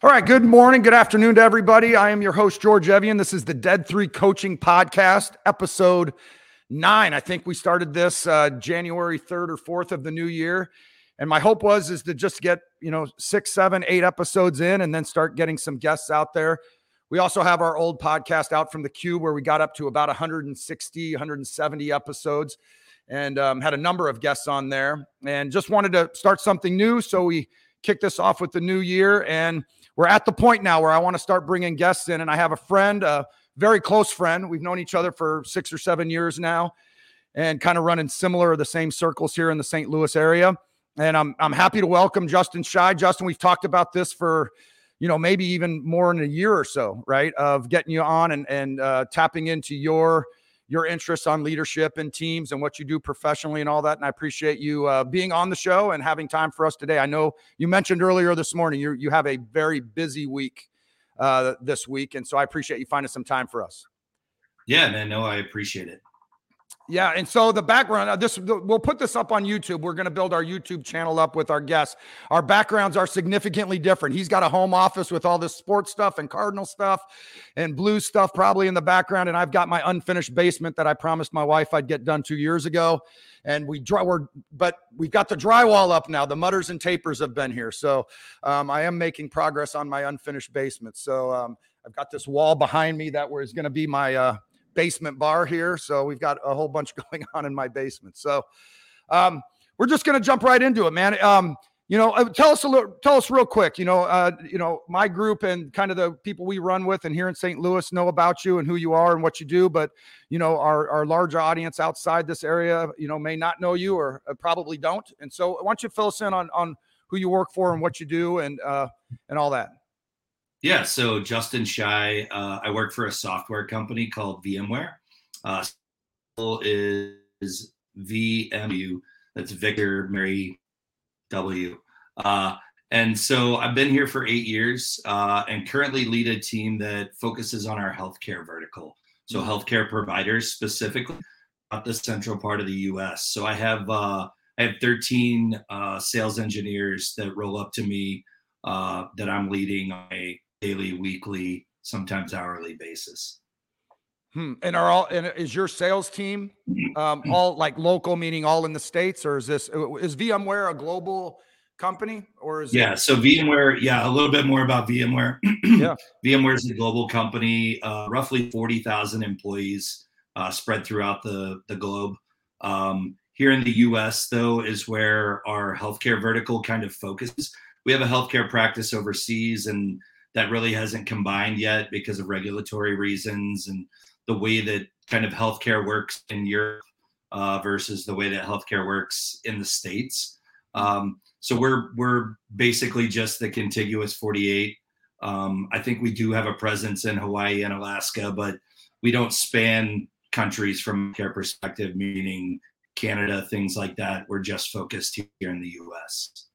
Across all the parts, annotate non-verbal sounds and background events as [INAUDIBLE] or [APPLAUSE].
All right. Good morning. Good afternoon to everybody. I am your host, George Evjen. This is the Dead Three Coaching Podcast, episode nine. I think we started this uh, January 3rd or 4th of the new year. And my hope was is to just get, you know, six, seven, eight episodes in and then start getting some guests out there. We also have our old podcast out from the Cube where we got up to about 160, 170 episodes and um, had a number of guests on there and just wanted to start something new. So we kicked this off with the new year and we're at the point now where I want to start bringing guests in. And I have a friend, a very close friend. We've known each other for six or seven years now and kind of running similar or the same circles here in the St. Louis area. And I'm, I'm happy to welcome Justin Shy. Justin, we've talked about this for, you know, maybe even more in a year or so, right? Of getting you on and, and uh, tapping into your your interests on leadership and teams and what you do professionally and all that. And I appreciate you uh, being on the show and having time for us today. I know you mentioned earlier this morning you you have a very busy week uh, this week, and so I appreciate you finding some time for us. Yeah, man. No, I appreciate it. Yeah, and so the background, uh, this we'll put this up on YouTube. We're going to build our YouTube channel up with our guests. Our backgrounds are significantly different. He's got a home office with all this sports stuff and Cardinal stuff and blue stuff probably in the background, and I've got my unfinished basement that I promised my wife I'd get done two years ago. And we draw, we're, but we've got the drywall up now. The mutters and tapers have been here, so um, I am making progress on my unfinished basement. So um, I've got this wall behind me that was going to be my uh, basement bar here. So we've got a whole bunch [LAUGHS] going on in my basement. So um, we're just going to jump right into it, man. Um, you know, uh, tell us a little, tell us real quick. You know, uh, you know, my group and kind of the people we run with, and here in St. Louis know about you and who you are and what you do. But you know, our our larger audience outside this area, you know, may not know you or uh, probably don't. And so, why don't you fill us in on on who you work for and what you do and uh, and all that? Yeah, so Justin Shy, uh, I work for a software company called VMware. Uh, is VMU. That's Victor Mary W. Uh, and so I've been here for eight years uh, and currently lead a team that focuses on our healthcare vertical. So mm-hmm. healthcare providers specifically, not the central part of the U.S. So I have uh, I have 13 uh, sales engineers that roll up to me uh, that I'm leading on a daily, weekly, sometimes hourly basis. Hmm. And are all and is your sales team um, [CLEARS THROAT] all like local, meaning all in the states, or is this uh, is VMware a global company, or is yeah? It- so VMware, yeah, a little bit more about VMware. [CLEARS THROAT] yeah, VMware is a global company, uh, roughly forty thousand employees uh, spread throughout the the globe. Um, here in the U.S., though, is where our healthcare vertical kind of focuses. We have a healthcare practice overseas, and that really hasn't combined yet because of regulatory reasons and the way that kind of healthcare works in Europe uh, versus the way that healthcare works in the states. Um, so we're we're basically just the contiguous 48. Um, I think we do have a presence in Hawaii and Alaska, but we don't span countries from care perspective, meaning Canada, things like that. We're just focused here in the U.S.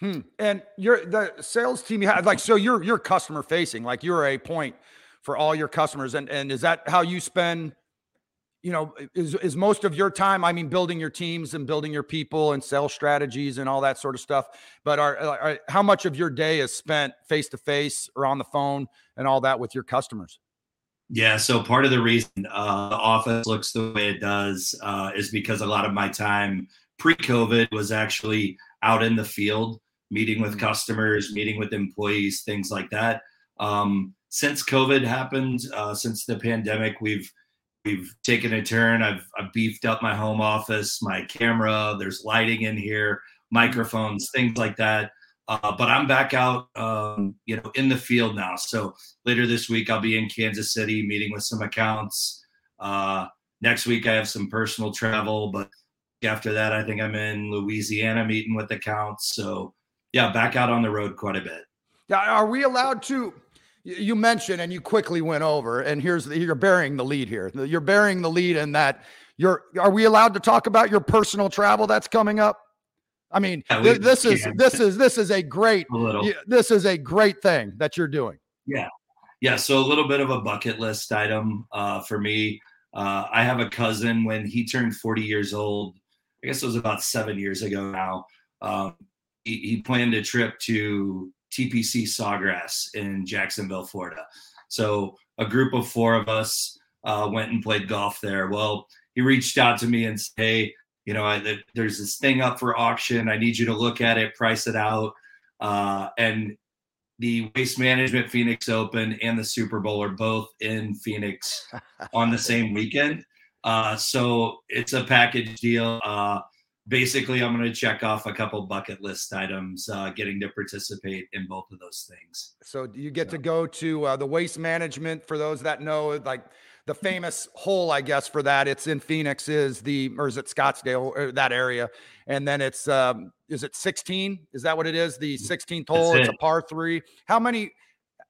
Hmm. And you're the sales team you have like so you're you're customer facing, like you're a point for all your customers. And and is that how you spend, you know, is is most of your time, I mean, building your teams and building your people and sales strategies and all that sort of stuff. But are, are how much of your day is spent face to face or on the phone and all that with your customers? Yeah, so part of the reason uh, the office looks the way it does uh, is because a lot of my time pre-COVID was actually out in the field meeting with customers, meeting with employees, things like that. Um, since COVID happened, uh, since the pandemic, we've we've taken a turn. I've, I've beefed up my home office, my camera. There's lighting in here, microphones, things like that. Uh, but I'm back out, um, you know, in the field now. So later this week, I'll be in Kansas City meeting with some accounts. Uh, next week, I have some personal travel, but after that, I think I'm in Louisiana meeting with accounts. So yeah, back out on the road quite a bit. Yeah, are we allowed to? You mentioned and you quickly went over, and here's the, you're bearing the lead here. You're bearing the lead in that you're. Are we allowed to talk about your personal travel that's coming up? I mean, yeah, th- this is yeah. this is this is a great a this is a great thing that you're doing. Yeah, yeah. So a little bit of a bucket list item uh, for me. Uh, I have a cousin when he turned 40 years old. I guess it was about seven years ago now. Um, he, he planned a trip to TPC Sawgrass in Jacksonville, Florida. So a group of four of us uh, went and played golf there. Well, he reached out to me and said, "Hey, you know, I, there's this thing up for auction. I need you to look at it, price it out." Uh, and the Waste Management Phoenix Open and the Super Bowl are both in Phoenix [LAUGHS] on the same weekend. Uh, so it's a package deal. Basically, I'm going to check off a couple bucket list items, uh, getting to participate in both of those things. So you get so. to go to uh, the Waste Management. For those that know, like the famous hole, I guess, for that. It's in Phoenix, is the or is it Scottsdale, that area, and then it's um, is it 16? Is that what it is? The 16th hole. It. It's a par three. How many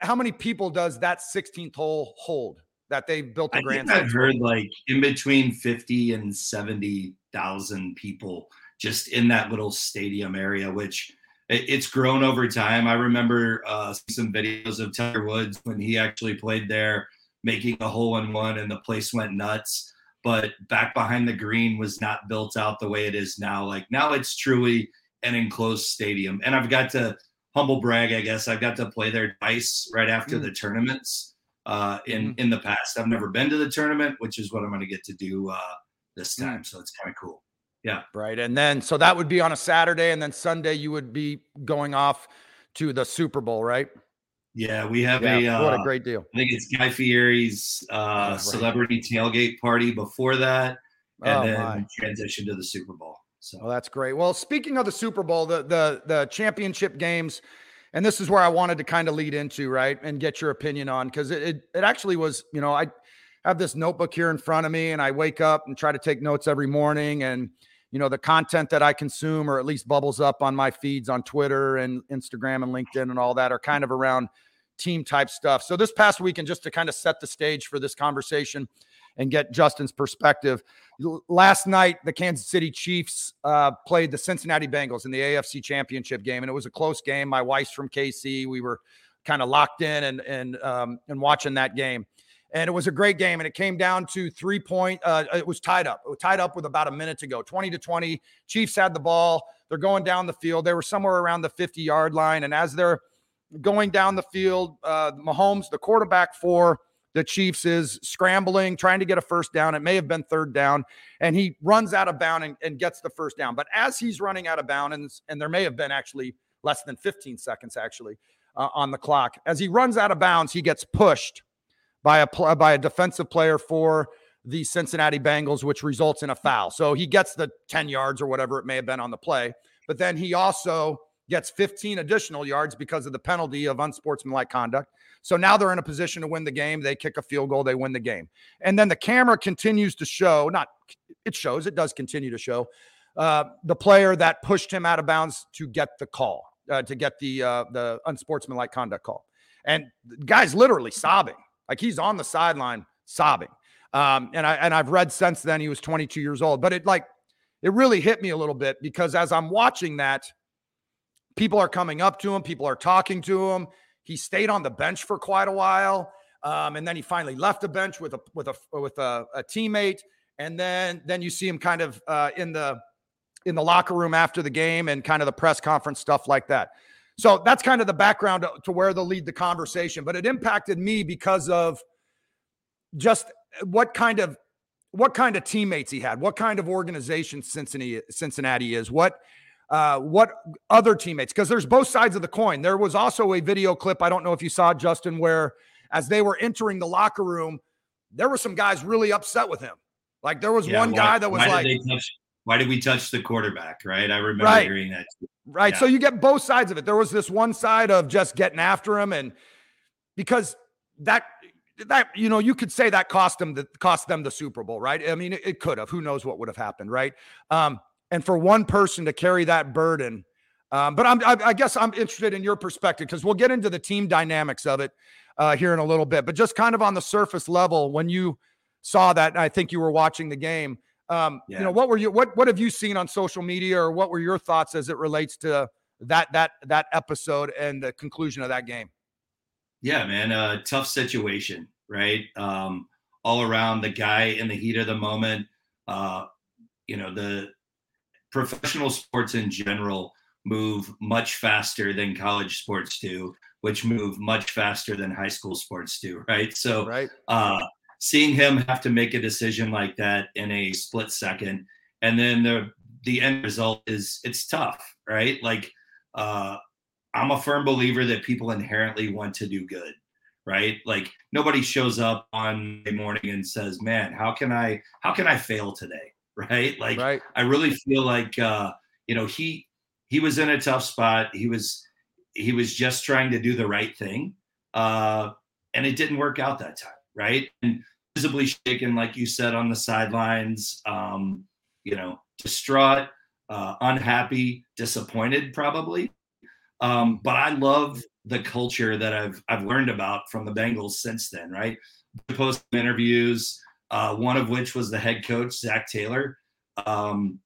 how many people does that 16th hole hold? That they built the I Grand. I've heard like in between 50 and 70 thousand people just in that little stadium area, which it's grown over time. I remember uh, some videos of Tiger Woods when he actually played there making a hole in one and the place went nuts. But back behind the green was not built out the way it is now. Like now it's truly an enclosed stadium. And I've got to humble brag, I guess. I've got to play there twice right after mm. the tournaments uh, in mm. in the past. I've never been to the tournament, which is what I'm going to get to do uh, this mm. time. So it's kind of cool. Yeah. Right. And then so that would be on a Saturday, and then Sunday you would be going off to the Super Bowl, right? Yeah, we have yeah, a what a uh, great deal. I think it's Guy Fieri's uh, right. celebrity tailgate party before that, and oh, then my. transition to the Super Bowl. So well, that's great. Well, speaking of the Super Bowl, the the the championship games, and this is where I wanted to kind of lead into, right, and get your opinion on because it, it it actually was, you know, I have this notebook here in front of me, and I wake up and try to take notes every morning, and you know the content that i consume or at least bubbles up on my feeds on twitter and instagram and linkedin and all that are kind of around team type stuff. So this past weekend, just to kind of set the stage for this conversation and get Justin's perspective. Last night, the Kansas City Chiefs uh, played the Cincinnati Bengals in the AFC Championship game, and it was a close game. My wife's from KC. We were kind of locked in and and um, and watching that game, and it was a great game. And it came down to three point. Uh, it was tied up. It was tied up with about a minute to go, twenty to twenty. Chiefs had the ball. They're going down the field. They were somewhere around the fifty yard line, and as they're going down the field. Uh, Mahomes, the quarterback for the Chiefs, is scrambling, trying to get a first down. It may have been third down, and he runs out of bounds and, and gets the first down. But as he's running out of bounds, and, and there may have been actually less than 15 seconds actually uh, on the clock, as he runs out of bounds, he gets pushed by a by a defensive player for the Cincinnati Bengals, which results in a foul. So he gets the 10 yards or whatever it may have been on the play. But then he also gets 15 additional yards because of the penalty of unsportsmanlike conduct. So now they're in a position to win the game. They kick a field goal, they win the game. And then the camera continues to show, not it shows, it does continue to show uh, the player that pushed him out of bounds to get the call, uh, to get the uh, the unsportsmanlike conduct call. And the guy's literally sobbing, like he's on the sideline sobbing. Um, and I and I've read since then he was 22 years old, but it like it really hit me a little bit because as I'm watching that, people are coming up to him, people are talking to him. He stayed on the bench for quite a while, um, and then he finally left the bench with a with a with a, a teammate, and then then you see him kind of uh, in the in the locker room after the game and kind of the press conference stuff like that. So that's kind of the background to where they'll lead the conversation. But it impacted me because of just what kind of what kind of teammates he had, what kind of organization Cincinnati Cincinnati is, what uh, what other teammates, because there's both sides of the coin. There was also a video clip, I don't know if you saw, Justin, where as they were entering the locker room, there were some guys really upset with him. Like there was yeah, one why, guy that was like, touch, why did we touch the quarterback? Right. I remember right, hearing that. Too. Right. Yeah. So you get both sides of it. There was this one side of just getting after him. And because that, that you know you could say that cost them the cost them the Super Bowl, right? I mean, it, it could have. Who knows what would have happened, right? Um, and for one person to carry that burden. Um, but I'm, I, I, guess I'm interested in your perspective because we'll get into the team dynamics of it uh, here in a little bit. But just kind of on the surface level, when you saw that, I think you were watching the game. Um, yeah. You know, what were you? What what have you seen on social media, or what were your thoughts as it relates to that that that episode and the conclusion of that game? Yeah, man, uh, tough situation, right? Um, all around the guy in the heat of the moment. Uh, you know, the professional sports in general, move much faster than college sports do, which move much faster than high school sports do, [LAUGHS] right? So, right. Uh, seeing him have to make a decision like that in a split second, and then the the end result is it's tough, right? Like, uh, I'm a firm believer that people inherently want to do good, right? Like nobody shows up on a morning and says, "Man, how can I how can I fail today?" Right? Like right. I really feel like uh, you know he he was in a tough spot. He was he was just trying to do the right thing, uh, and it didn't work out that time, right? And visibly shaken, like you said, on the sidelines. Um, you know, distraught, uh, unhappy, disappointed, probably. Um, but I love the culture that I've I've learned about from the Bengals since then. Right, post interviews, uh, one of which was the head coach Zac Taylor. Um,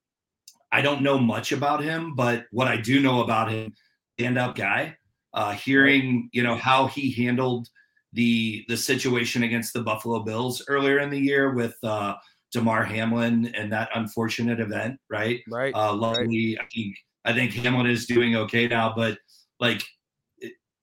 I don't know much about him, but what I do know about him, stand up guy. Uh, hearing you know how he handled the the situation against the Buffalo Bills earlier in the year with uh, Damar Hamlin and that unfortunate event, right? Right. Uh, luckily, right. I think I think Hamlin is doing okay now, but like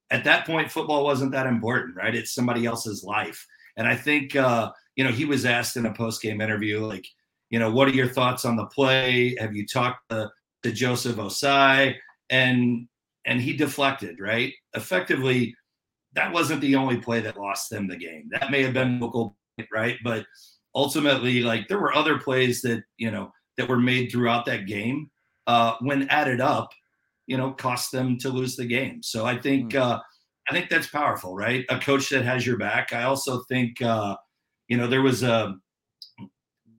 at that point, football wasn't that important, right? It's somebody else's life. And I think, uh, you know, he was asked in a post game interview, like, you know, what are your thoughts on the play? Have you talked to, to Joseph Ossai? And and he deflected, right? Effectively, that wasn't the only play that lost them the game. That may have been local, right? But ultimately, like there were other plays that you know that were made throughout that game. Uh, when added up, you know, cost them to lose the game. So I think mm. uh, I think that's powerful, right? A coach that has your back. I also think uh, you know there was a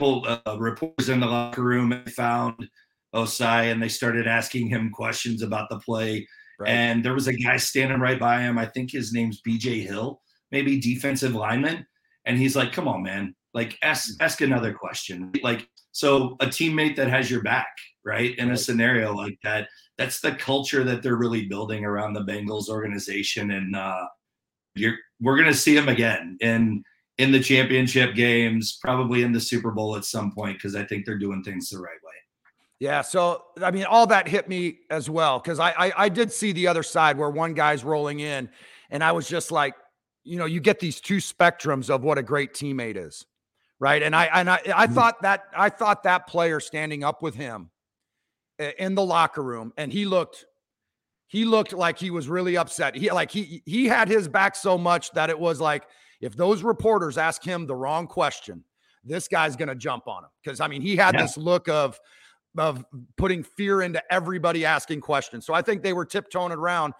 uh, reporters in the locker room and found Ossai and they started asking him questions about the play. Right. And there was a guy standing right by him. I think his name's BJ Hill, maybe defensive lineman. And he's like, come on, man. Like ask hmm. ask another question. Like so a teammate that has your back, right? In a scenario like that, that's the culture that they're really building around the Bengals organization. And uh, you're we're gonna see them again in in the championship games, probably in the Super Bowl at some point, because I think they're doing things the right way. Yeah, so I mean, all that hit me as well because I, I I did see the other side where one guy's rolling in, and I was just like, you know, you get these two spectrums of what a great teammate is, right? And I and I I mm-hmm. thought that I thought that player standing up with him in the locker room, and he looked he looked like he was really upset. He like he he had his back so much that it was like if those reporters ask him the wrong question, this guy's going to jump on him because I mean he had yeah. this look of of putting fear into everybody asking questions. So I think they were tiptoeing around,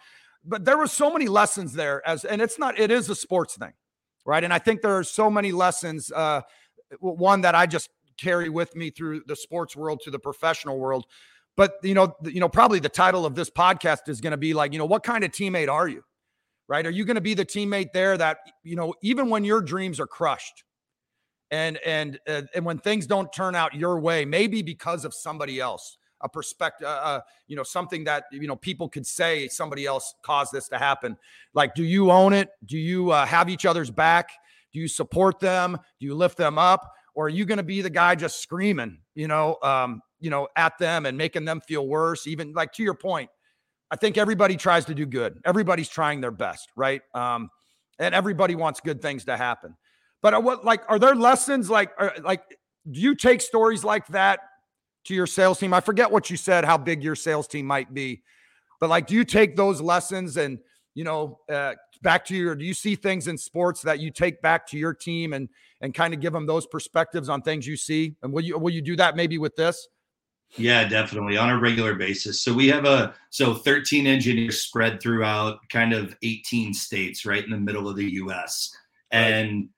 but there were so many lessons there as and it's not it is a sports thing, right? And I think there are so many lessons. Uh, one that I just carry with me through the sports world to the professional world but you know, you know, probably the title of this podcast is going to be like, you know, what kind of teammate are you? Right? Are you going to be the teammate there that you know, even when your dreams are crushed, and and uh, and when things don't turn out your way, maybe because of somebody else, a perspective, uh, uh, you know, something that you know people could say somebody else caused this to happen. Like, do you own it? Do you uh, have each other's back? Do you support them? Do you lift them up? Or are you going to be the guy just screaming, you know, um, you know, at them and making them feel worse. Even like to your point, I think everybody tries to do good. Everybody's trying their best, right? Um, and everybody wants good things to happen. But what like are there lessons like are, like do you take stories like that to your sales team? I forget what you said, how big your sales team might be, but like, do you take those lessons and you know uh, back to your? Do you see things in sports that you take back to your team and and kind of give them those perspectives on things you see? And will you will you do that maybe with this? Yeah, definitely on a regular basis. So we have a so 13 engineers spread throughout kind of 18 states right in the middle of the US. And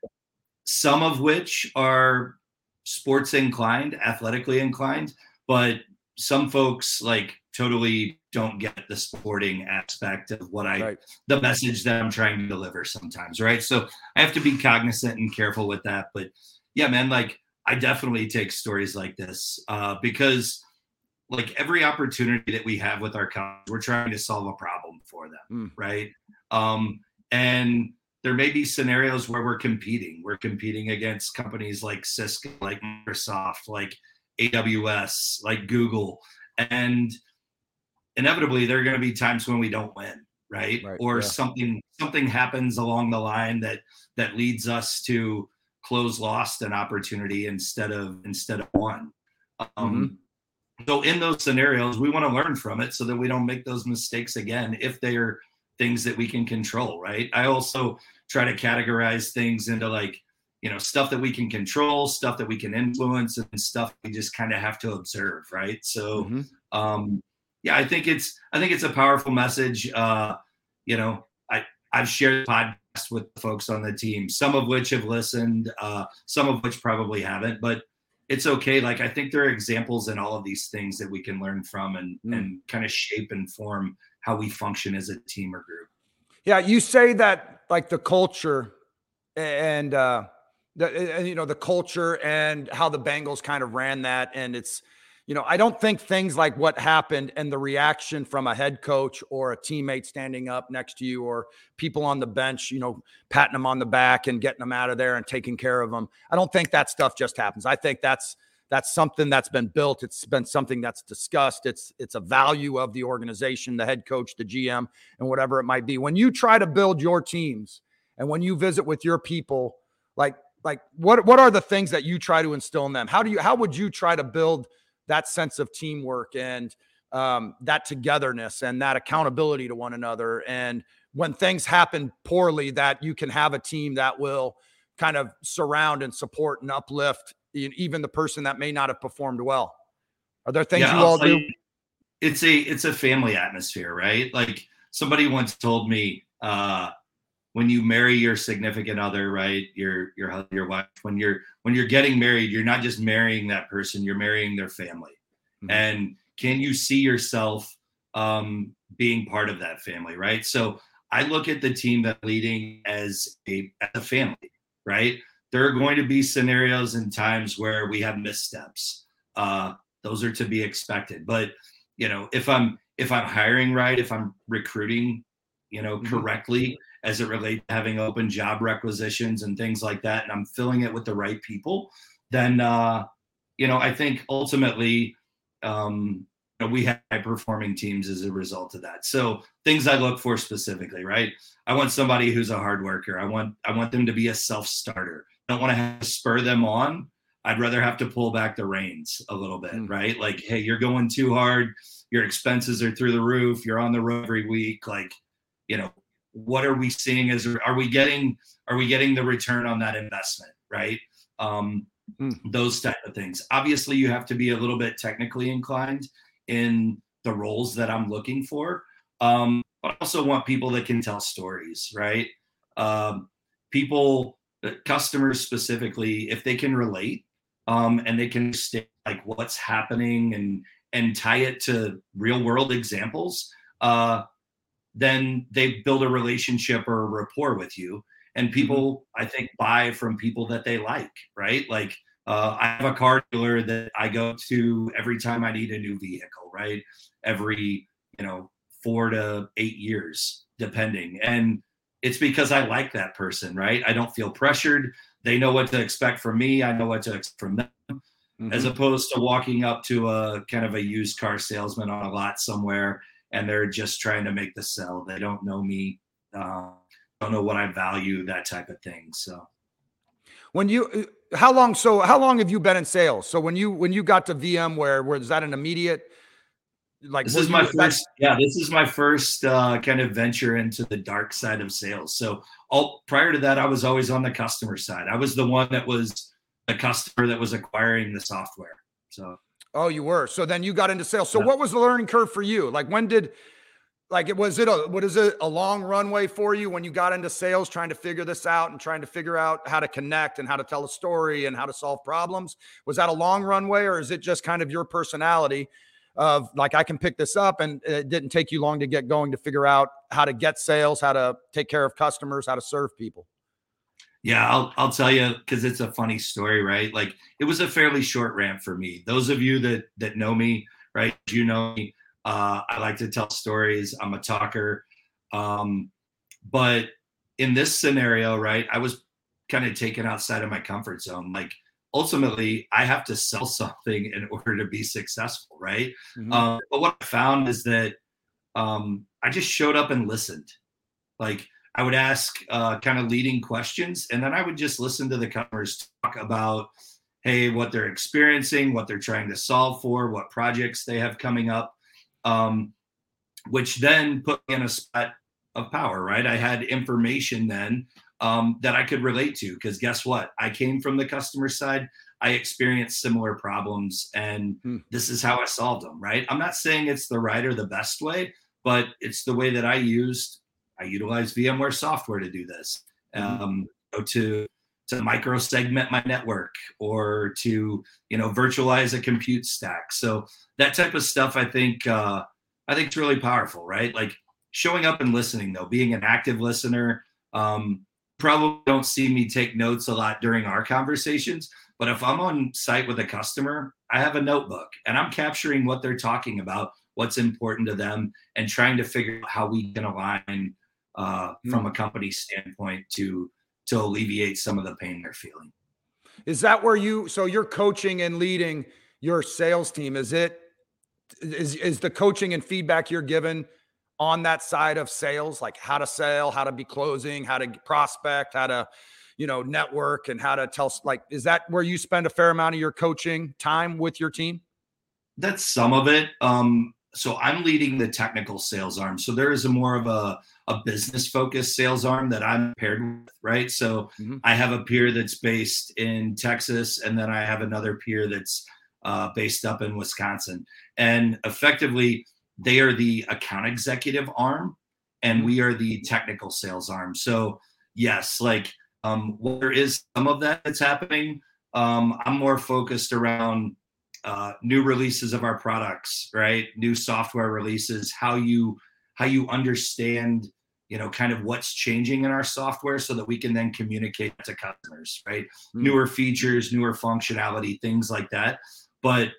some of which are sports inclined, athletically inclined, but some folks like totally don't get the sporting aspect of what I right. the message that I'm trying to deliver sometimes, right? So I have to be cognizant and careful with that, but yeah, man, like I definitely take stories like this uh, because, like every opportunity that we have with our customers, we're trying to solve a problem for them, mm. right? Um, and there may be scenarios where we're competing. We're competing against companies like Cisco, like Microsoft, like AWS, like Google, and inevitably there are going to be times when we don't win, right? right or yeah. something something happens along the line that that leads us to close lost an opportunity instead of instead of one. Um, mm-hmm. So in those scenarios, we want to learn from it so that we don't make those mistakes again if they're things that we can control, right? I also try to categorize things into like you know stuff that we can control stuff that we can influence and stuff we just kind of have to observe right so mm-hmm. um yeah i think it's i think it's a powerful message uh you know i've shared the podcast with the folks on the team some of which have listened uh some of which probably haven't but it's okay like i think there are examples in all of these things that we can learn from and mm. and kind of shape and form how we function as a team or group yeah you say that like the culture and uh the and, you know the culture and how the Bengals kind of ran that and it's you know I don't think things like what happened and the reaction from a head coach or a teammate standing up next to you or people on the bench you know patting them on the back and getting them out of there and taking care of them I don't think that stuff just happens. I think that's that's something that's been built. It's been something that's discussed. It's it's a value of the organization the head coach the GM and whatever it might be. When you try to build your teams and when you visit with your people like like what what are the things that you try to instill in them? How do you how would you try to build that sense of teamwork and um, that togetherness and that accountability to one another. And when things happen poorly that you can have a team that will kind of surround and support and uplift even the person that may not have performed well. Are there things yeah, you all do? it's a it's a family atmosphere right? Like somebody once told me uh when you marry your significant other, right? Your your your wife. When you're when you're getting married, you're not just marrying that person; you're marrying their family. Mm-hmm. And can you see yourself um, being part of that family, right? So I look at the team that leading as a as a family, right? There are going to be scenarios and times where we have missteps. Uh, those are to be expected. But you know, if I'm if I'm hiring right, if I'm recruiting, you know, mm-hmm. correctly, as it relates to having open job requisitions and things like that, and I'm filling it with the right people, then uh, you know I think ultimately um, you know, we have high performing teams as a result of that. So things I look for specifically, right? I want somebody who's a hard worker. I want I want them to be a self starter. I don't want to have to spur them on. I'd rather have to pull back the reins a little bit, mm. right? Like, hey, you're going too hard. Your expenses are through the roof. You're on the road every week. Like, you know, what are we seeing as are we getting are we getting the return on that investment right? Um, mm. those type of things. Obviously you have to be a little bit technically inclined in the roles that i'm looking for. Um, but I also want people that can tell stories right? Um, people uh, customers specifically if they can relate um, and they can stay like what's happening and and tie it to real world examples uh, then they build a relationship or a rapport with you. And mm-hmm. people, I think, buy from people that they like, right? Like uh, I have a car dealer that I go to every time I need a new vehicle, right? Every, you know, four to eight years, depending. And it's because I like that person, right? I don't feel pressured. They know what to expect from me. I know what to expect from them. Mm-hmm. As opposed to walking up to a kind of a used car salesman on a lot somewhere and they're just trying to make the sell. They don't know me, uh, don't know what I value, that type of thing. So, when you, how long? So, how long have you been in sales? So, when you when you got to VMware, was that an immediate? Like this is my first, yeah. This is my first uh, kind of venture into the dark side of sales. So, all prior to that, I was always on the customer side. I was the one that was the customer that was acquiring the software. So Oh, you were. So then you got into sales. So yeah. what was the learning curve for you? Like when did like it was it a what is it a long runway for you when you got into sales trying to figure this out and trying to figure out how to connect and how to tell a story and how to solve problems? Was that a long runway or is it just kind of your personality of like I can pick this up and it didn't take you long to get going to figure out how to get sales, how to take care of customers, how to serve people? Yeah, I'll I'll tell you because it's a funny story, right? Like it was a fairly short rant for me. Those of you that that know me, right? You know me. Uh, I like to tell stories. I'm a talker. Um, but in this scenario, right, I was kind of taken outside of my comfort zone. Like ultimately I have to sell [LAUGHS] something in order to be successful, right? Mm-hmm. Um, but what I found is that um, I just showed up and listened. Like I would ask uh, kind of leading questions, and then I would just listen to the customers talk about, hey, what they're experiencing, what they're trying to solve for, what projects they have coming up, um, which then put me in a spot of power, right? I had information then um, that I could relate to because guess what? I came from the customer side. I experienced similar problems, and hmm. this is how I solved them, right? I'm not saying it's the right or the best way, but it's the way that I used. I utilize VMware software to do this. Mm-hmm. Um, to to micro segment my network or to you know virtualize a compute stack. So that type of stuff, I think, uh, I think it's really powerful, right? Like showing up and listening, though, being an active listener. Um, probably don't see me take notes a lot during our conversations, but if I'm on site with a customer, I have a notebook and I'm capturing what they're talking about, what's important to them, and trying to figure out how we can align uh, mm. from a company standpoint to to alleviate some of the pain they're feeling. Is that where you so you're coaching and leading your sales team? Is it is is the coaching and feedback you're given on that side of sales, like how to sell, how to be closing, how to prospect, how to you know network and how to tell like is that where you spend a fair amount of your coaching time with your team that's some of it um so i'm leading the technical sales arm so there is a more of a a business focused sales arm that i'm paired with right so mm-hmm. i have a peer that's based in texas and then i have another peer that's uh, based up in wisconsin and effectively they are the account executive arm and mm-hmm. we are the technical sales arm so yes like um, there is some of that that's happening. Um, I'm more focused around uh, new releases of our products, right? New software releases, how you how you understand, you know, kind of what's changing in our software, so that we can then communicate to customers, right? Mm-hmm. Newer features, newer functionality, things like that. But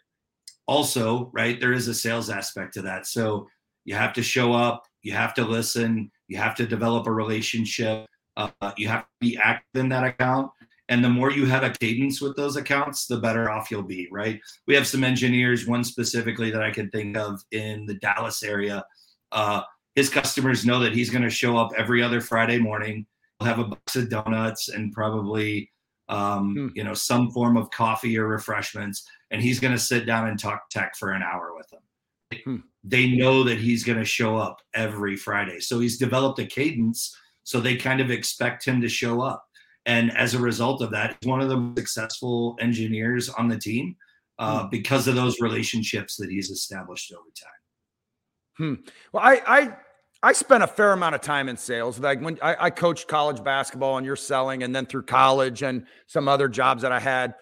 also, right, there is a sales aspect to that. So you have to show up, you have to listen, you have to develop a relationship uh, you have to be active in that account. And the more you have a cadence with those accounts, the better off you'll be, right? We have some engineers, one specifically that I can think of in the Dallas area. Uh, his customers know that he's going to show up every other Friday morning. He'll have a box of donuts and probably, um, hmm. you know, some form of coffee or refreshments. And he's going to sit down and talk tech for an hour with them. Hmm. They know that he's going to show up every Friday. So he's developed a cadence so they kind of expect him to show up. And as a result of that, he's one of the successful engineers on the team uh, hmm. because of those relationships that he's established over time. Hmm. Well, I, I I spent a fair amount of time in sales. Like when I, I, coached college basketball and you're selling, and then through college and some other jobs that I had.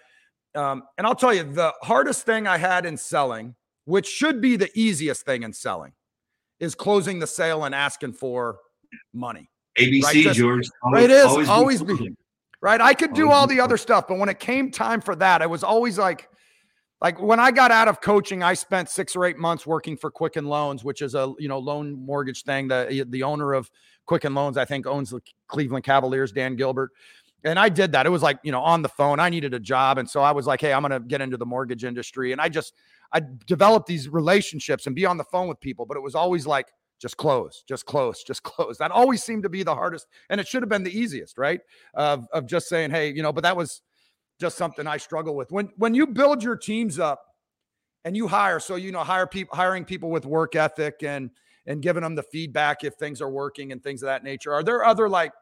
Um, and I'll tell you, the hardest thing I had in selling, which should be the easiest thing in selling, is closing the sale and asking for money. ABC, right? Just, George. Always, right, it is always, always be, be right. I could do all the other stuff, but when it came time for that, I was always like, like when I got out of coaching, I spent six or eight months working for Quicken Loans, which is a you know loan mortgage thing. The eh, the owner of Quicken Loans, I think, owns the Cleveland Cavaliers, Dan Gilbert. And I did that. It was like, you know, on the phone. I needed a job. And so I was like, hey, I'm going to get into the mortgage industry. And I just, I developed these relationships and be on the phone with people. But it was always like, just close, just close, just [LAUGHS] close. That always seemed to be the hardest, and it should have been the easiest, right? Of of just saying, hey, you know, but that was just something I struggle with. When when you build your teams up and you hire, so you know, hire people, hiring people with work ethic and and giving them the feedback if things are working and things of that nature. Are there other like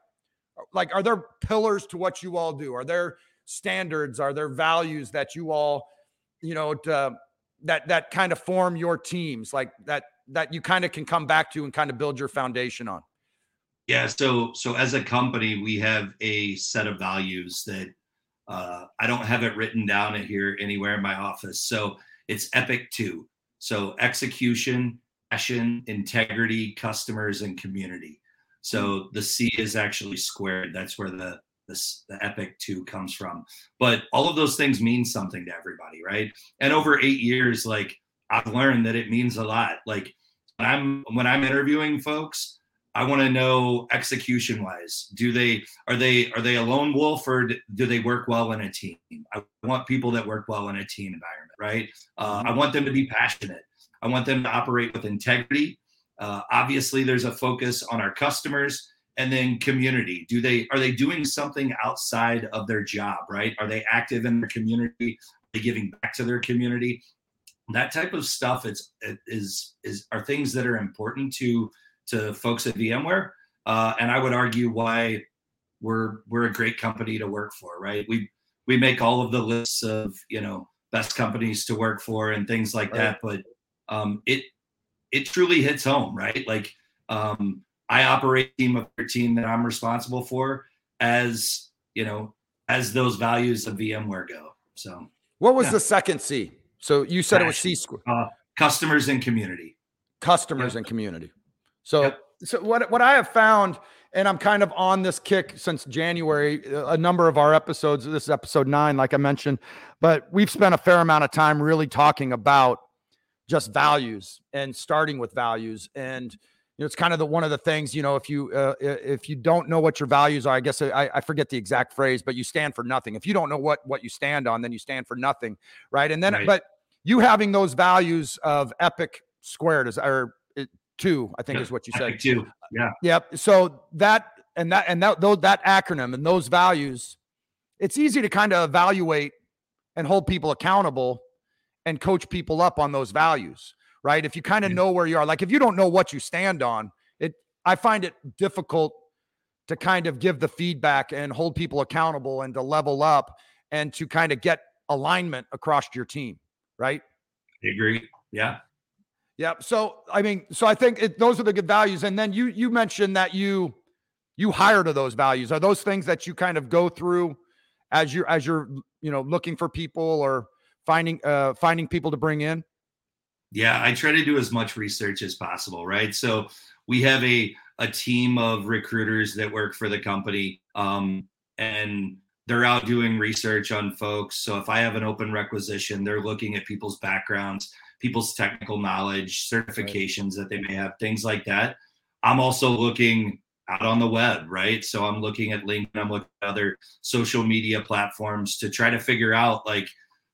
like are there pillars to what you all do? Are there standards? Are there values that you all, you know, to, that that kind of form your teams like that that you kind of can come back to and kind of build your foundation on? Yeah, so so as a company, we have a set of values that uh, I don't have it written down here anywhere in my office. So it's Epic Two. So execution, passion, integrity, customers, and community. So mm-hmm. the C is actually squared. That's where the this the epic 2 comes from but all of those things mean something to everybody right and over eight years like i've learned that it means a lot like when I'm when I'm interviewing folks, I want to know execution wise. Do they are they are they a lone wolf or do they work well in a team? I want people that work well in a team environment, right? Uh, I want them to be passionate. I want them to operate with integrity. Uh, obviously, there's a focus on our customers and then community. Do they are they doing something outside of their job, right? Are they active in their community? Are they giving back to their community? That type of stuff is is is are things that are important to to folks at VMware. Uh, and I would argue why we're we're a great company to work for, right? We we make all of the lists of you know best companies to work for and things like right. that, but um, it it truly hits home, right? Like um, I operate a team of 13 that I'm responsible for as you know as those values of VMware go. So what was yeah. the second C? So you said Passion. it was C square. Uh, customers and community. Customers and community. So, yep. so what what I have found, and I'm kind of on this kick since January. A number of our episodes. This is episode nine, like I mentioned, but we've spent a fair amount of time really talking about just values and starting with values and you know, it's kind of the one of the things you know if you uh, if you don't know what your values are i guess I, I forget the exact phrase but you stand for nothing if you don't know what what you stand on then you stand for nothing right and then right. but you having those values of epic squared is or two, I think yep. is what you said. Two. Yeah. Yep. So that and that and that those that acronym and those values, it's easy to kind of evaluate and hold people accountable and coach people up on those values, right? If you kind of know where you are, like if you don't know what you stand on, it I find it difficult to kind of give the feedback and hold people accountable and to level up and to kind of get alignment across your team, right? I agree. Yeah. Yeah. So I mean, so I think it, those are the good values. And then you you mentioned that you you hire to those values. Are those things that you kind of go through as you're as you're you know looking for people or finding uh finding people to bring in? Yeah, I try to do as much research as possible, right? So we have a a team of recruiters that work for the company, um, and they're out doing research on folks. So if I have an open requisition, they're looking at people's backgrounds people's technical knowledge, certifications that they may have, things like that. I'm also looking out on the web, right? So I'm looking at LinkedIn, I'm looking at other social media platforms to try to figure out like,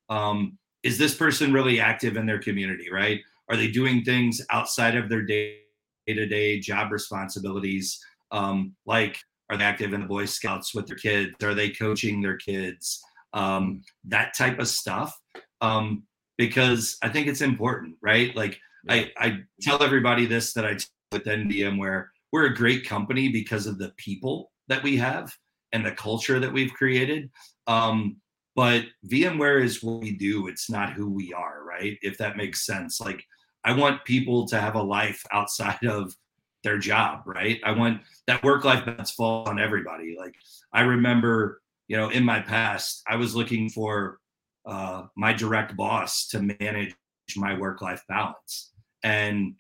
um, is this person really active in their community, right? Are they doing things outside of their day to day job responsibilities? Um, like, are they active in the Boy Scouts with their kids? Are they coaching their kids? Um, that type of stuff. Um, because I think it's important, right? Like I, I tell everybody this that I with NVM where we're a great company because of the people that we have and the culture that we've created. Um, but VMware is what we do. It's not who we are, right? If that makes sense. Like I want people to have a life outside of their job, right? I want that work life balance fall on everybody. Like I remember, you know, in my past, I was looking for uh, my direct boss to manage my work life balance. And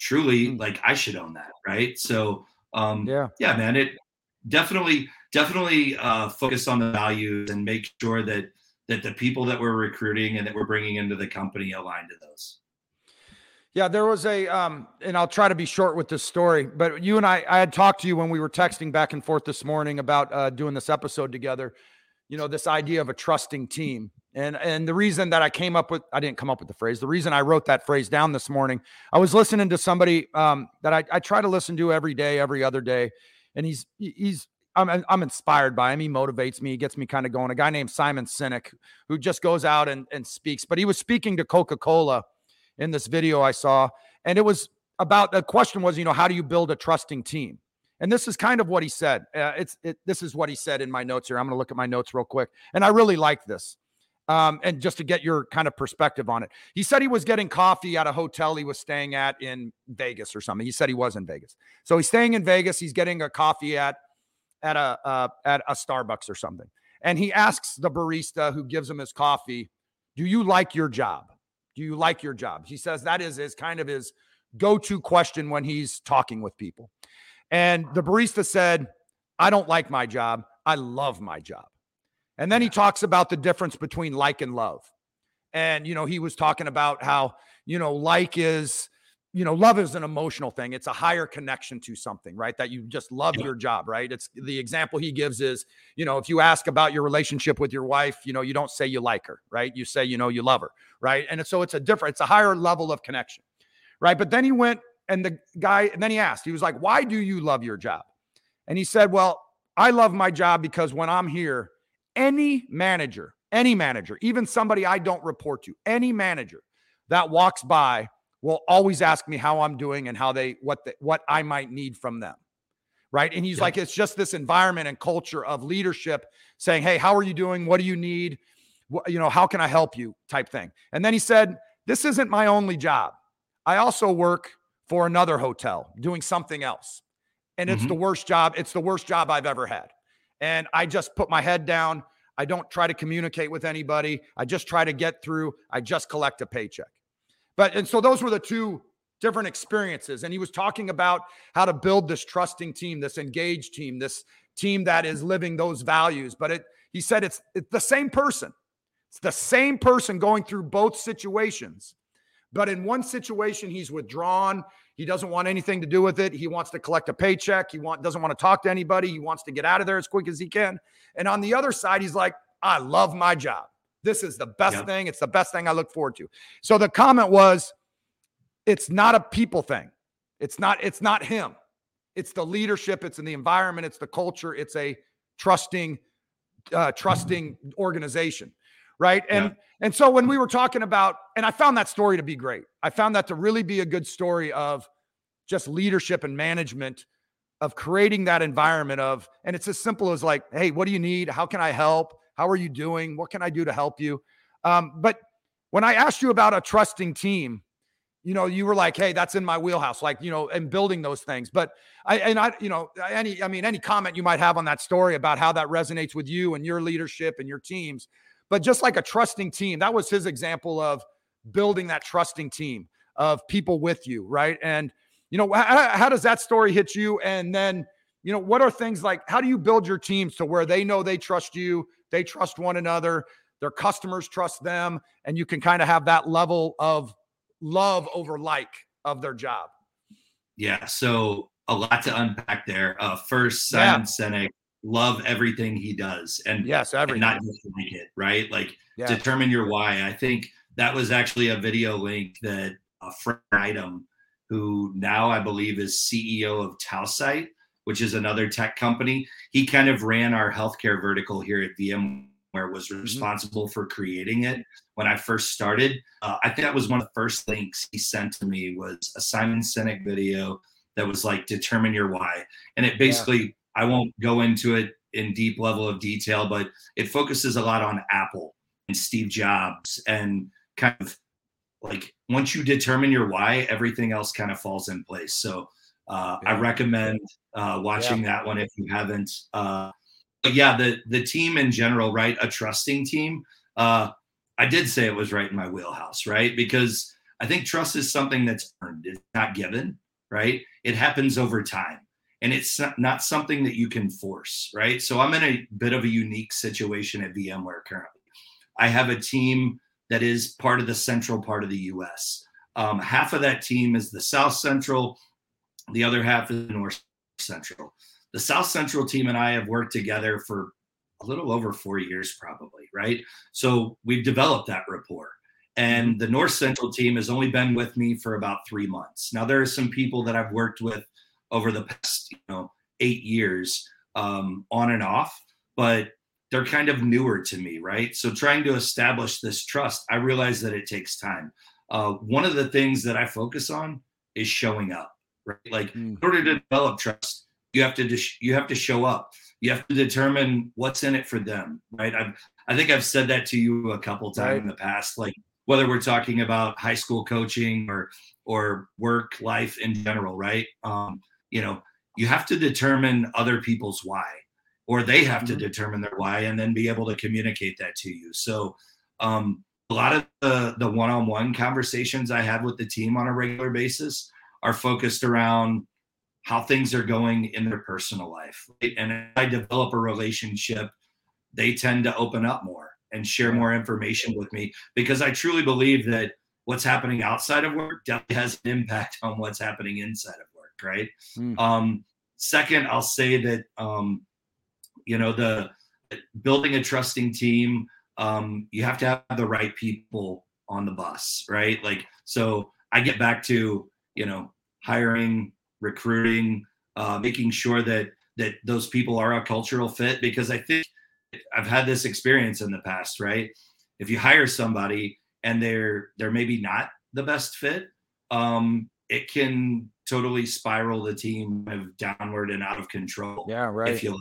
truly, mm. like I should own that, right? So, um, yeah, yeah, man, it definitely, definitely uh, focus on the values and make sure that that the people that we're recruiting and that we're bringing into the company align to those. Yeah, there was a, um, and I'll try to be short with this story, but you and I, I had talked to you when we were texting back and forth this morning about uh, doing this episode together. You know, this idea of a trusting team, and and the reason that I came up with I didn't come up with the phrase. The reason I wrote that phrase down this morning, I was listening to somebody um, that I, I try to listen to every day, every other day, and he's he's I'm I'm inspired by him. He motivates me. He gets me kind of going. A guy named Simon Sinek who just goes out and and speaks. But he was speaking to Coca Cola in this video I saw, and it was about the question was, you know, how do you build a trusting team? And this is kind of what he said. Uh, it's it, this is what he said in my notes here. I'm going to look at my notes real quick, and I really like this um, and just to get your kind of perspective on it. He said he was getting coffee at a hotel he was staying at in Vegas or something. He said he was in Vegas, so he's staying in Vegas. He's getting a coffee at at a uh, at a Starbucks or something, and he asks the barista who gives him his coffee, "Do you like your job? Do you like your job?" He says that is is kind of his go-to question when he's talking with people, and the barista said, "I don't like my job. I love my job." And then he talks about the difference between like and love. And, you know, he was talking about how, you know, like is you know, love is an emotional thing. It's a higher connection to something, right? That you just love yeah. your job, right? It's the example he gives is, you know, if you ask about your relationship with your wife, you know, you don't say you like her, right? You say, you know, you love her, right? And so it's a different, it's a higher level of connection, right? But then he went and the guy, and then he asked, he was like, why do you love your job? And he said, well, I love my job because when I'm here, any manager, any manager, even somebody I don't report to, any manager that walks by will always ask me how I'm doing and how they what the, what I might need from them. Right? And he's yeah. like it's just this environment and culture of leadership saying, "Hey, how are you doing? What do you need? What, you know, how can I help you?" type thing. And then he said, "This isn't my only job. I also work for another hotel doing something else. And it's mm-hmm. the worst job. It's the worst job I've ever had. And I just put my head down. I don't try to communicate with anybody. I just try to get through. I just collect a paycheck. But and so those were the two different experiences. And he was talking about how to build this trusting team, this engaged team, this team that is living those values. But it he said it's it's the same person. It's the same person going through both situations. But in one situation, he's withdrawn. He doesn't want anything to do with it. He wants to collect a paycheck. He want, doesn't want to talk to anybody. He wants to get out of there as quick as he can. And on the other side, he's like, I love my job. This is the best yeah. thing. It's the best thing I look forward to. So the comment was, it's not a people thing. It's not, it's not him. It's the leadership, it's in the environment, it's the culture, it's a trusting, uh, trusting organization. Right. And yeah. and so when we were talking about, and I found that story to be great. I found that to really be a good story of just leadership and management of creating that environment of, and it's as simple as like, hey, what do you need? How can I help? How are you doing? What can I do to help you? Um, but when I asked you about a trusting team, you know, you were like, "Hey, that's in my wheelhouse," like you know, and building those things. But I and I, you know, any, I mean, any comment you might have on that story about how that resonates with you and your leadership and your teams, but just like a trusting team, that was his example of building that trusting team of people with you, right? And you know, how, how does that story hit you? And then, you know, what are things like? How do you build your teams to where they know they trust you, they trust one another, their customers trust them, and you can kind of have that level of love over like of their job. Yeah. So a lot to unpack there. Uh, first, Simon yeah. Sinek, love everything he does, and yes, everything. And not just like it, right? Like yeah. determine your why. I think that was actually a video link that a friend item who now I believe is CEO of Tausight which is another tech company. He kind of ran our healthcare vertical here at VMware, was mm-hmm. responsible mm-hmm. for creating it when I first started. Uh, I think that was one of the first links he sent to me was a Simon Sinek video that was like determine your why, and it basically yeah. I won't go into it in deep level of detail, but it focuses a lot on Apple and Steve Jobs and kind of like once you determine your why, everything else kind of falls in place. So uh. I recommend uh, watching yeah. that one if you haven't. Uh, but yeah, the the team in general, right? A trusting team. Uh, I did say it was right in my wheelhouse, right? Because I think trust is something that's earned. It's not given, right? It happens over time, and it's not something that you can force, right? So I'm in a bit of a unique situation at VMware currently. I have a team that is part of the central part of the U.S. Um, half of that team is the South Central the other half is North Central. The South Central team and I have worked together for a little over four years, probably, right? So we've developed that rapport. And mm-hmm. the North Central team has only been with me for about three months. Now, there are some people that I've worked with over the past, you know, eight years um, on and off, but they're kind of newer to me, right? So trying to establish this trust, I realize that it takes time. Uh, one of the things that I focus on is showing up right? Like mm. in order to develop trust, you have to dis- you have to show up. You have to determine what's in it for them, right? I've, I think I've said that to you a couple times right. in the past, like whether we're talking about high school coaching or or work life in general, right? Um, you know, you have to determine other people's why, or they have mm-hmm. to determine their why, and then be able to communicate that to you. So, um, a lot of the the one-on-one conversations I have with the team on a regular basis are focused around how things are going in their personal life. Right? And if I develop a relationship, they tend to open up more and share more information with me because I truly believe that what's happening outside of work definitely has an impact [LAUGHS] on what's happening inside of right? Mm. Um, second, I'll say that um, you know the building a trusting team. Um, you have to have the right people on the bus, right? Like, so I get back to you know hiring, recruiting, uh, making sure that that those people are a cultural fit because I think I've had this experience in the past, right? If you hire somebody and they're they're maybe not the best fit, um, it can totally spiral the team of downward and out of control. Yeah, right. If you like,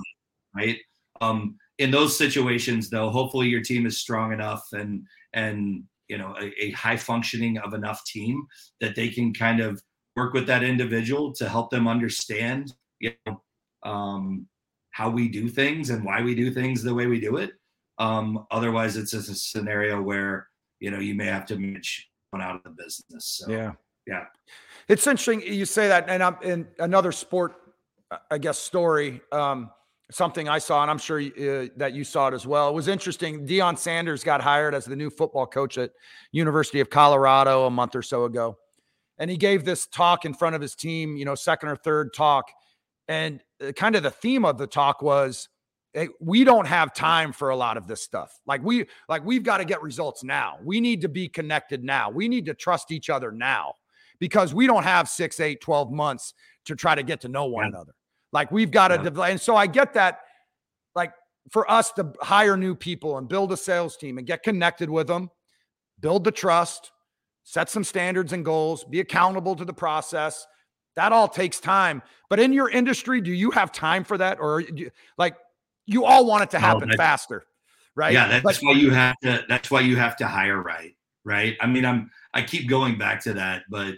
right. Um, in those situations, though, hopefully your team is strong enough and and you know a, a high functioning of enough team that they can kind of work with that individual to help them understand you know um, how we do things and why we do things the way we do it. Um, otherwise, it's just a scenario where you know you may have to manage one out of the business. So, yeah, yeah. It's interesting you say that, and I'm in another sport, I guess, story. Um, something I saw, and I'm sure uh, that you saw it as well. It was interesting. Deion Sanders got hired as the new football coach at University of Colorado a month or so ago, and he gave this talk in front of his team. You know, second or third talk, and uh, kind of the theme of the talk was hey, we don't have time for a lot of this stuff. Like we like we've got to get results now. We need to be connected now. We need to trust each other now because we don't have six, eight, 12 months to try to get to know one yeah. another. Like we've got to, yeah. and so I get that. Like for us to hire new people and build a sales team and get connected with them, build the trust, set some standards and goals, be accountable to the process, that all takes time. But in your industry, do you have time for that? Or you, like you all want it to happen no, faster, right? Yeah, that's but, why you have to that's why you have to hire right. Right. I mean, I'm I keep going back to that, but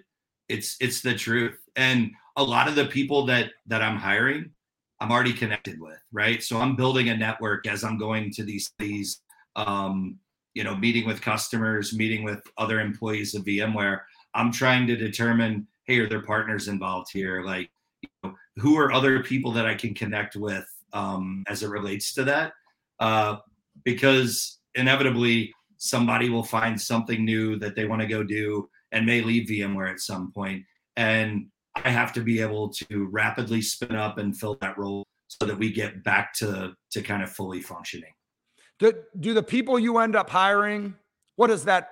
it's it's the truth. And a lot of the people that that I'm hiring, I'm already connected with, right? So I'm building a network as I'm going to these these um, you know, meeting with customers, meeting with other employees of VMware. I'm trying to determine hey, are there partners involved here? Like, you know, who are other people that I can connect with um, as it relates to that? Uh, because inevitably somebody will find something new that they want to go do and may leave VMware at some point. And I have to be able to rapidly spin up and fill that role so that we get back to to kind of fully functioning. Do, do the people you end up hiring, what does that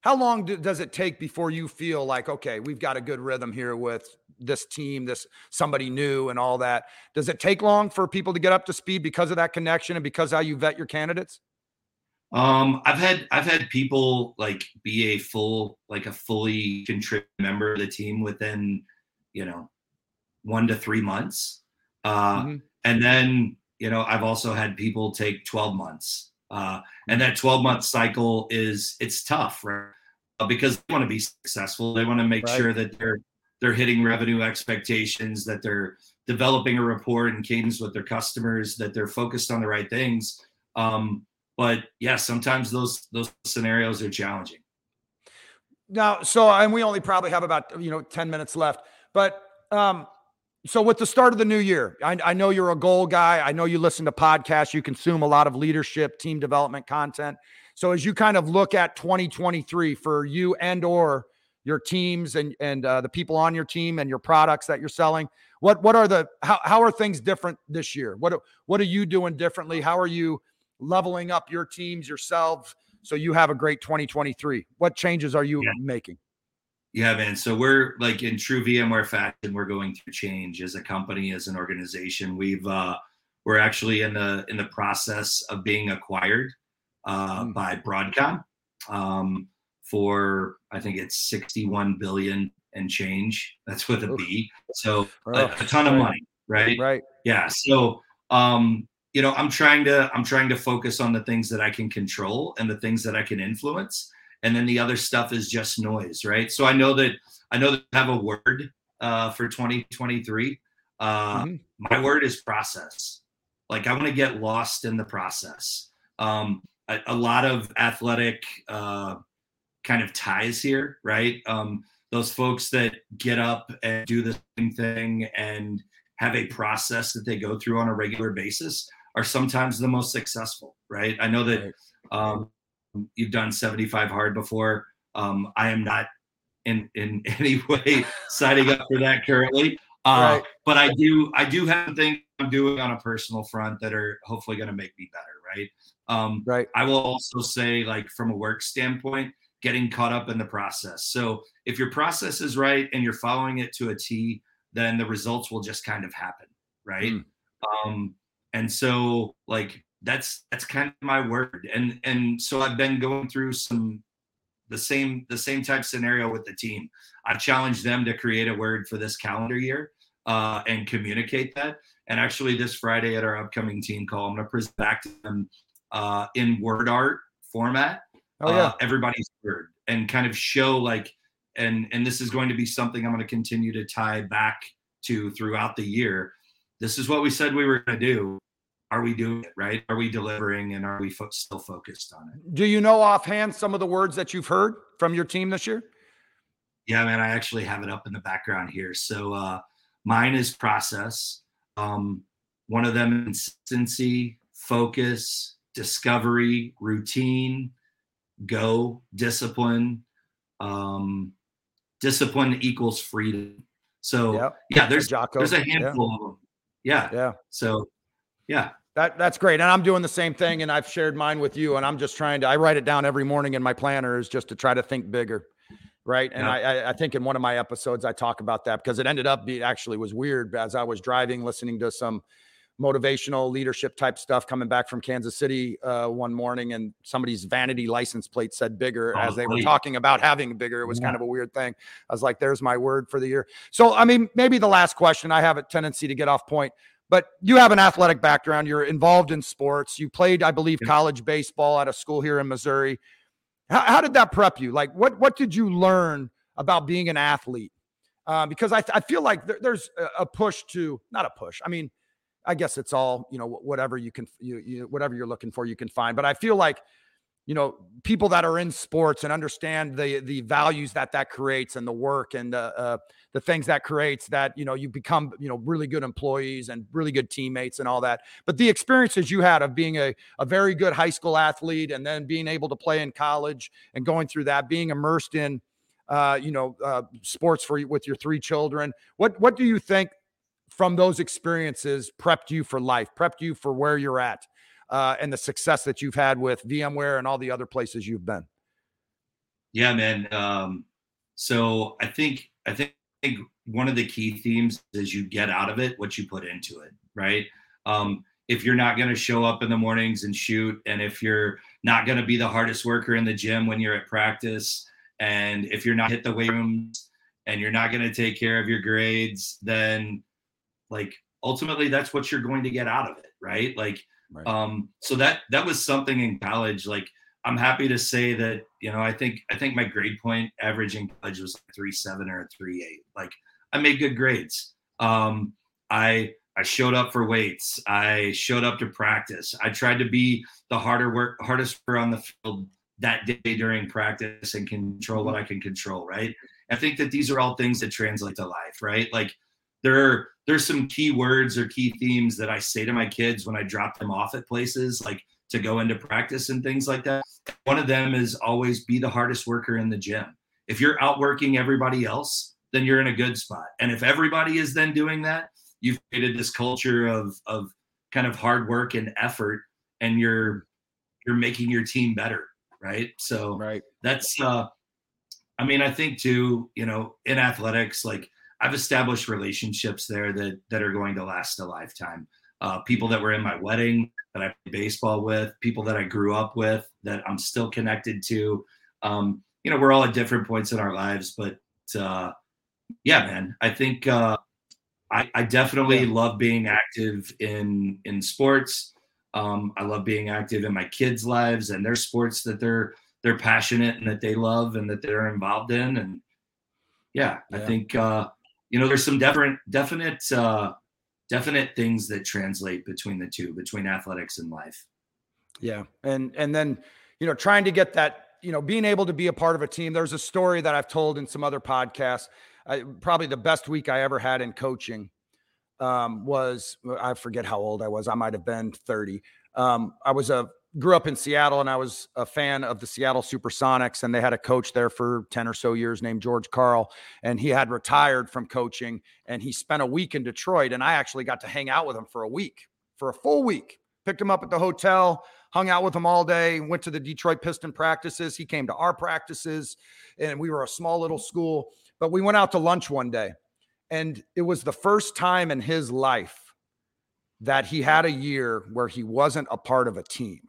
how long do, does it take before you feel like okay we've got a good rhythm here with this team this somebody new and all that does it take long for people to get up to speed because of that connection and because how you vet your candidates um i've had i've had people like be a full like a fully contributing member of the team within you know one to three months uh mm-hmm. and then you know i've also had people take 12 months uh, and that 12 month cycle is it's tough, right? Uh, because they want to be successful. They want to make right. sure that they're they're hitting revenue expectations, that they're developing a rapport and cadence with their customers, that they're focused on the right things. Um, but yeah, sometimes those those scenarios are challenging. Now, so and we only probably have about you know 10 minutes left, but um, so with the start of the new year, I, I, know you're a goal guy. I know you listen to podcasts. You consume a lot of leadership, team development content. So as you kind of look at 2023 for you and or your teams and and uh, the people on your team and your products that you're selling, what what are the how how are things different this year? What what are you doing differently? How are you leveling up your teams yourselves so you have a great 2023? What changes are you yeah. making? Yeah, man. So we're like in true VMware fashion, we're going through change as a company, as an organization. We've uh, we're actually in the in the process of being acquired uh, mm. by Broadcom um, for I think it's 61 billion and change. That's with a. B. So a, a, ton of money, right? Right. Yeah. So um, you know, I'm trying to I'm trying to focus on the things that I can control and the things that I can influence and then the other stuff is just noise, right? So I know that I know that I have a word uh, for 2023. Uh, mm-hmm. My word is process. Like I want to get lost in the process. Um, a, a, lot of athletic uh, kind of ties here, right? Um, those folks that get up and do the same thing and have a process that they go through on a regular basis are sometimes the most successful, right? I know that um, you've done 75 hard before. Um, I am not in in [LAUGHS] any way signing up for that currently. Uh, right. But I do I do have things I'm doing on a personal front that are hopefully going to make me better. Right. Um, right. I will also say, like from a work standpoint, getting caught up in the process. So if your process is right and you're following it to a T, then the results will just kind of happen. Right. Mm. Um, and so like that's that's kind of my word. And and so I've been going through some the same the same type scenario with the team. I've challenged them to create a word for this calendar year uh, and communicate that. And actually, this Friday at our upcoming team call, I'm going to present back to them uh, in word art format. Oh yeah, uh, everybody's word and kind of show like, and and this is going to be something I'm going to continue to tie back to throughout the year. This is what we said we were going to do are we doing it right? Are we delivering and are we fo- still focused on it? Do you know offhand some of the words that you've heard from your team this year? Yeah, man, I actually have it up in the background here. So uh, mine is process. Um, one of them consistency, focus, discovery, routine, go, discipline. Um, discipline equals freedom. So yep. yeah, there's there's a handful yeah. of them. Yeah. Yeah. So yeah. That that's great. And I'm doing the same thing and I've shared mine with you and I'm just trying to I write it down every morning in my planners just to try to think bigger. Right. And yeah. I I think in one of my episodes I talk about that because it ended up being actually was weird as I was driving listening to some motivational leadership type stuff coming back from Kansas City uh, one morning, and somebody's vanity license plate said bigger oh, as they were talking about having bigger. It was yeah. kind of a weird thing. I was like, "There's my word for the year." So, I mean, maybe the last question I have a tendency to get off point. But you have an athletic background. You're involved in sports. You played, I believe, college baseball at a school here in Missouri. How, how did that prep you? Like, what what did you learn about being an athlete? Uh, because I, I feel like there, there's a push to not a push. I mean, I guess it's all you know. Whatever you can, you, you whatever you're looking for, you can find. But I feel like you know people that are in sports and understand the the values that that creates and the work and the uh, the things that creates that you know you become you know really good employees and really good teammates and all that but the experiences you had of being a, a very good high school athlete and then being able to play in college and going through that being immersed in uh, you know uh, sports for with your three children what what do you think from those experiences prepped you for life prepped you for where you're at uh, and the success that you've had with VMware and all the other places you've been. Yeah, man. Um, so I think I think one of the key themes is you get out of it what you put into it, right? Um, if you're not going to show up in the mornings and shoot, and if you're not going to be the hardest worker in the gym when you're at practice, and if you're not hit the weight rooms and you're not going to take care of your grades, then like ultimately that's what you're going to get out of it, right? Like Right. Um, so that that was something in college. Like I'm happy to say that you know I think I think my grade point average in college was three seven or three eight. Like I made good grades. Um, I I showed up for weights. I showed up to practice. I tried to be the harder work hardest worker on the field that day during practice and control what. I can control. Right. I think that these are all things that translate to life. Right. Like there are there's some key words or key themes that I say to my kids when I drop them off at places like to go into practice and things like that. One of them is always be the hardest worker in the gym. If you're outworking everybody else, then you're in a good spot. And if everybody is then doing that, you've created this culture of of kind of hard work and effort and you're you're making your team better, right? So right. that's uh I mean, I think too, you know, in athletics like I've established relationships there that that are going to last a lifetime. Uh, people that were in my wedding that I played baseball with, people that I grew up with that I'm still connected to. Um, you know, we're all at different points in our lives, but uh, yeah, man, I think uh, I, I, definitely yeah. love being active in in sports. Um, I love being active in my kids' lives and their sports that they're they're passionate and that they love and that they're involved in. And yeah, yeah. I think uh, you know, there's some different, definite, uh, definite things that translate between the two, between athletics and life. Yeah, and and then you know, trying to get that, you know, being able to be a part of a team. There's a story that I've told in some other podcasts. I, probably the best week I ever had in coaching um, was I forget how old I was. I might have been 30. Um, I was a grew up in Seattle and I was a fan of the Seattle Supersonics. And they had a coach there for 10 or so years named George Karl. And he had retired from coaching and he spent a week in Detroit. And I actually got to hang out with him for a week, for a full week. Picked him up at the hotel, hung out with him all day, went to the Detroit Piston practices. He came to our practices, and we were a small little school. But we went out to lunch one day, and it was the first time in his life that he had a year where he wasn't a part of a team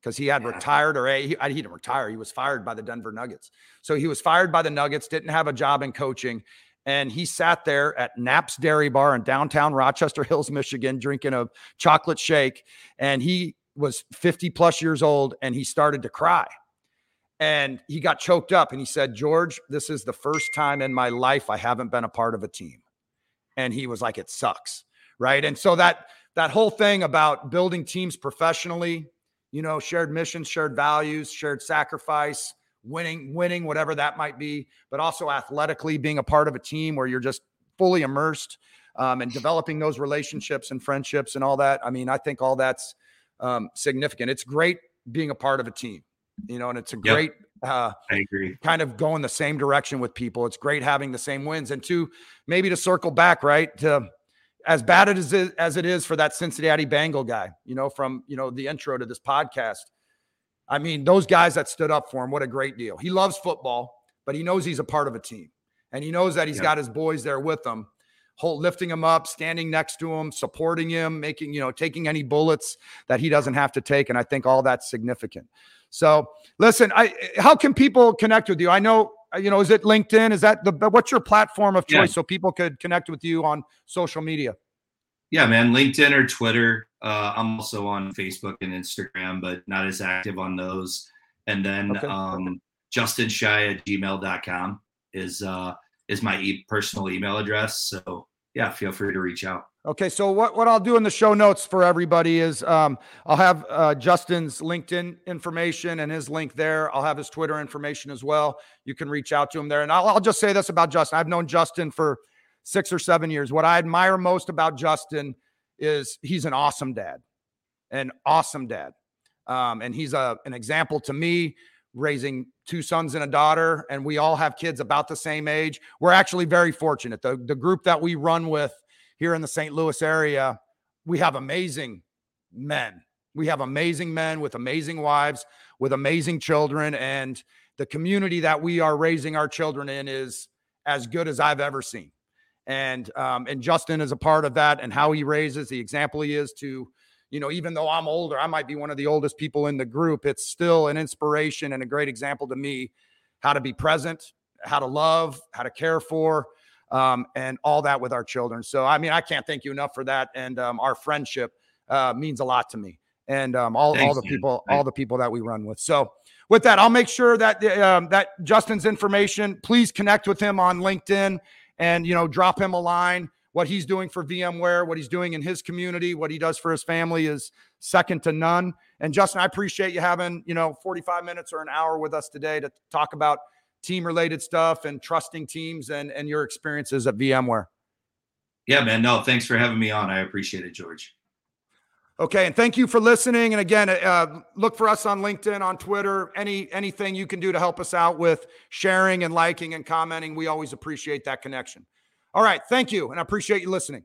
because he had retired or a, he, he didn't retire. He was fired by the Denver Nuggets. So he was fired by the Nuggets, didn't have a job in coaching. And he sat there at Knapp's Dairy Bar in downtown Rochester Hills, Michigan, drinking a chocolate shake. And he was 50 plus years old and he started to cry. And he got choked up and he said, George, this is the first time in my life I haven't been a part of a team. And he was like, it sucks. Right. And so that, that whole thing about building teams professionally, you know, shared missions, shared values, shared sacrifice, winning, winning, whatever that might be, but also athletically being a part of a team where you're just fully immersed um, and developing those relationships and friendships and all that. I mean, I think all that's um, significant. It's great being a part of a team, you know, and it's a great uh, I agree. kind of going the same direction with people. It's great having the same wins. And two, maybe to circle back, right, to as bad as it, as it is for that Cincinnati Bengal guy, you know, from, you know, the intro to this podcast. I mean, those guys that stood up for him, what a great deal. He loves football, but he knows he's a part of a team. And he knows that he's yeah. got his boys there with him, hold, lifting him up, standing next to him, supporting him, making, you know, taking any bullets that he doesn't have to take. And I think all that's significant. So listen, I how can people connect with you? I know you know, is it LinkedIn? Is that the what's your platform of choice yeah. so people could connect with you on social media? Yeah, man, LinkedIn or Twitter. Uh, I'm also on Facebook and Instagram, but not as active on those. And then okay. um, justinshy at gmail.com is uh, is my e- personal email address. So yeah, feel free to reach out. Okay, so what, what I'll do in the show notes for everybody is um, I'll have uh, Justin's LinkedIn information and his link there. I'll have his Twitter information as well. You can reach out to him there. And I'll, I'll just say this about Justin I've known Justin for six or seven years. What I admire most about Justin is he's an awesome dad, an awesome dad. Um, and he's a, an example to me raising two sons and a daughter, and we all have kids about the same age. We're actually very fortunate. The, the group that we run with here in the St. Louis area, we have amazing men. We have amazing men with amazing wives, with amazing children. And the community that we are raising our children in is as good as I've ever seen. And um, and Justin is a part of that and how he raises the example he is to, you know, even though I'm older, I might be one of the oldest people in the group. It's still an inspiration and a great example to me how to be present, how to love, how to care for, um, and all that with our children. So, I mean, I can't thank you enough for that. And um, our friendship uh, means a lot to me, and um, all, Thanks, all the people, all the people that we run with. So, with that, I'll make sure that um, that Justin's information. Please connect with him on LinkedIn, and you know, drop him a line. What he's doing for VMware, what he's doing in his community, what he does for his family is second to none. And Justin, I appreciate you having you know 45 minutes or an hour with us today to talk about team related stuff and trusting teams and, and your experiences at VMware. Yeah, man. No, thanks for having me on. I appreciate it, George. Okay, and thank you for listening. And again, uh, look for us on LinkedIn, on Twitter, any anything you can do to help us out with sharing and liking and commenting. We always appreciate that connection. All right, thank you, and I appreciate you listening.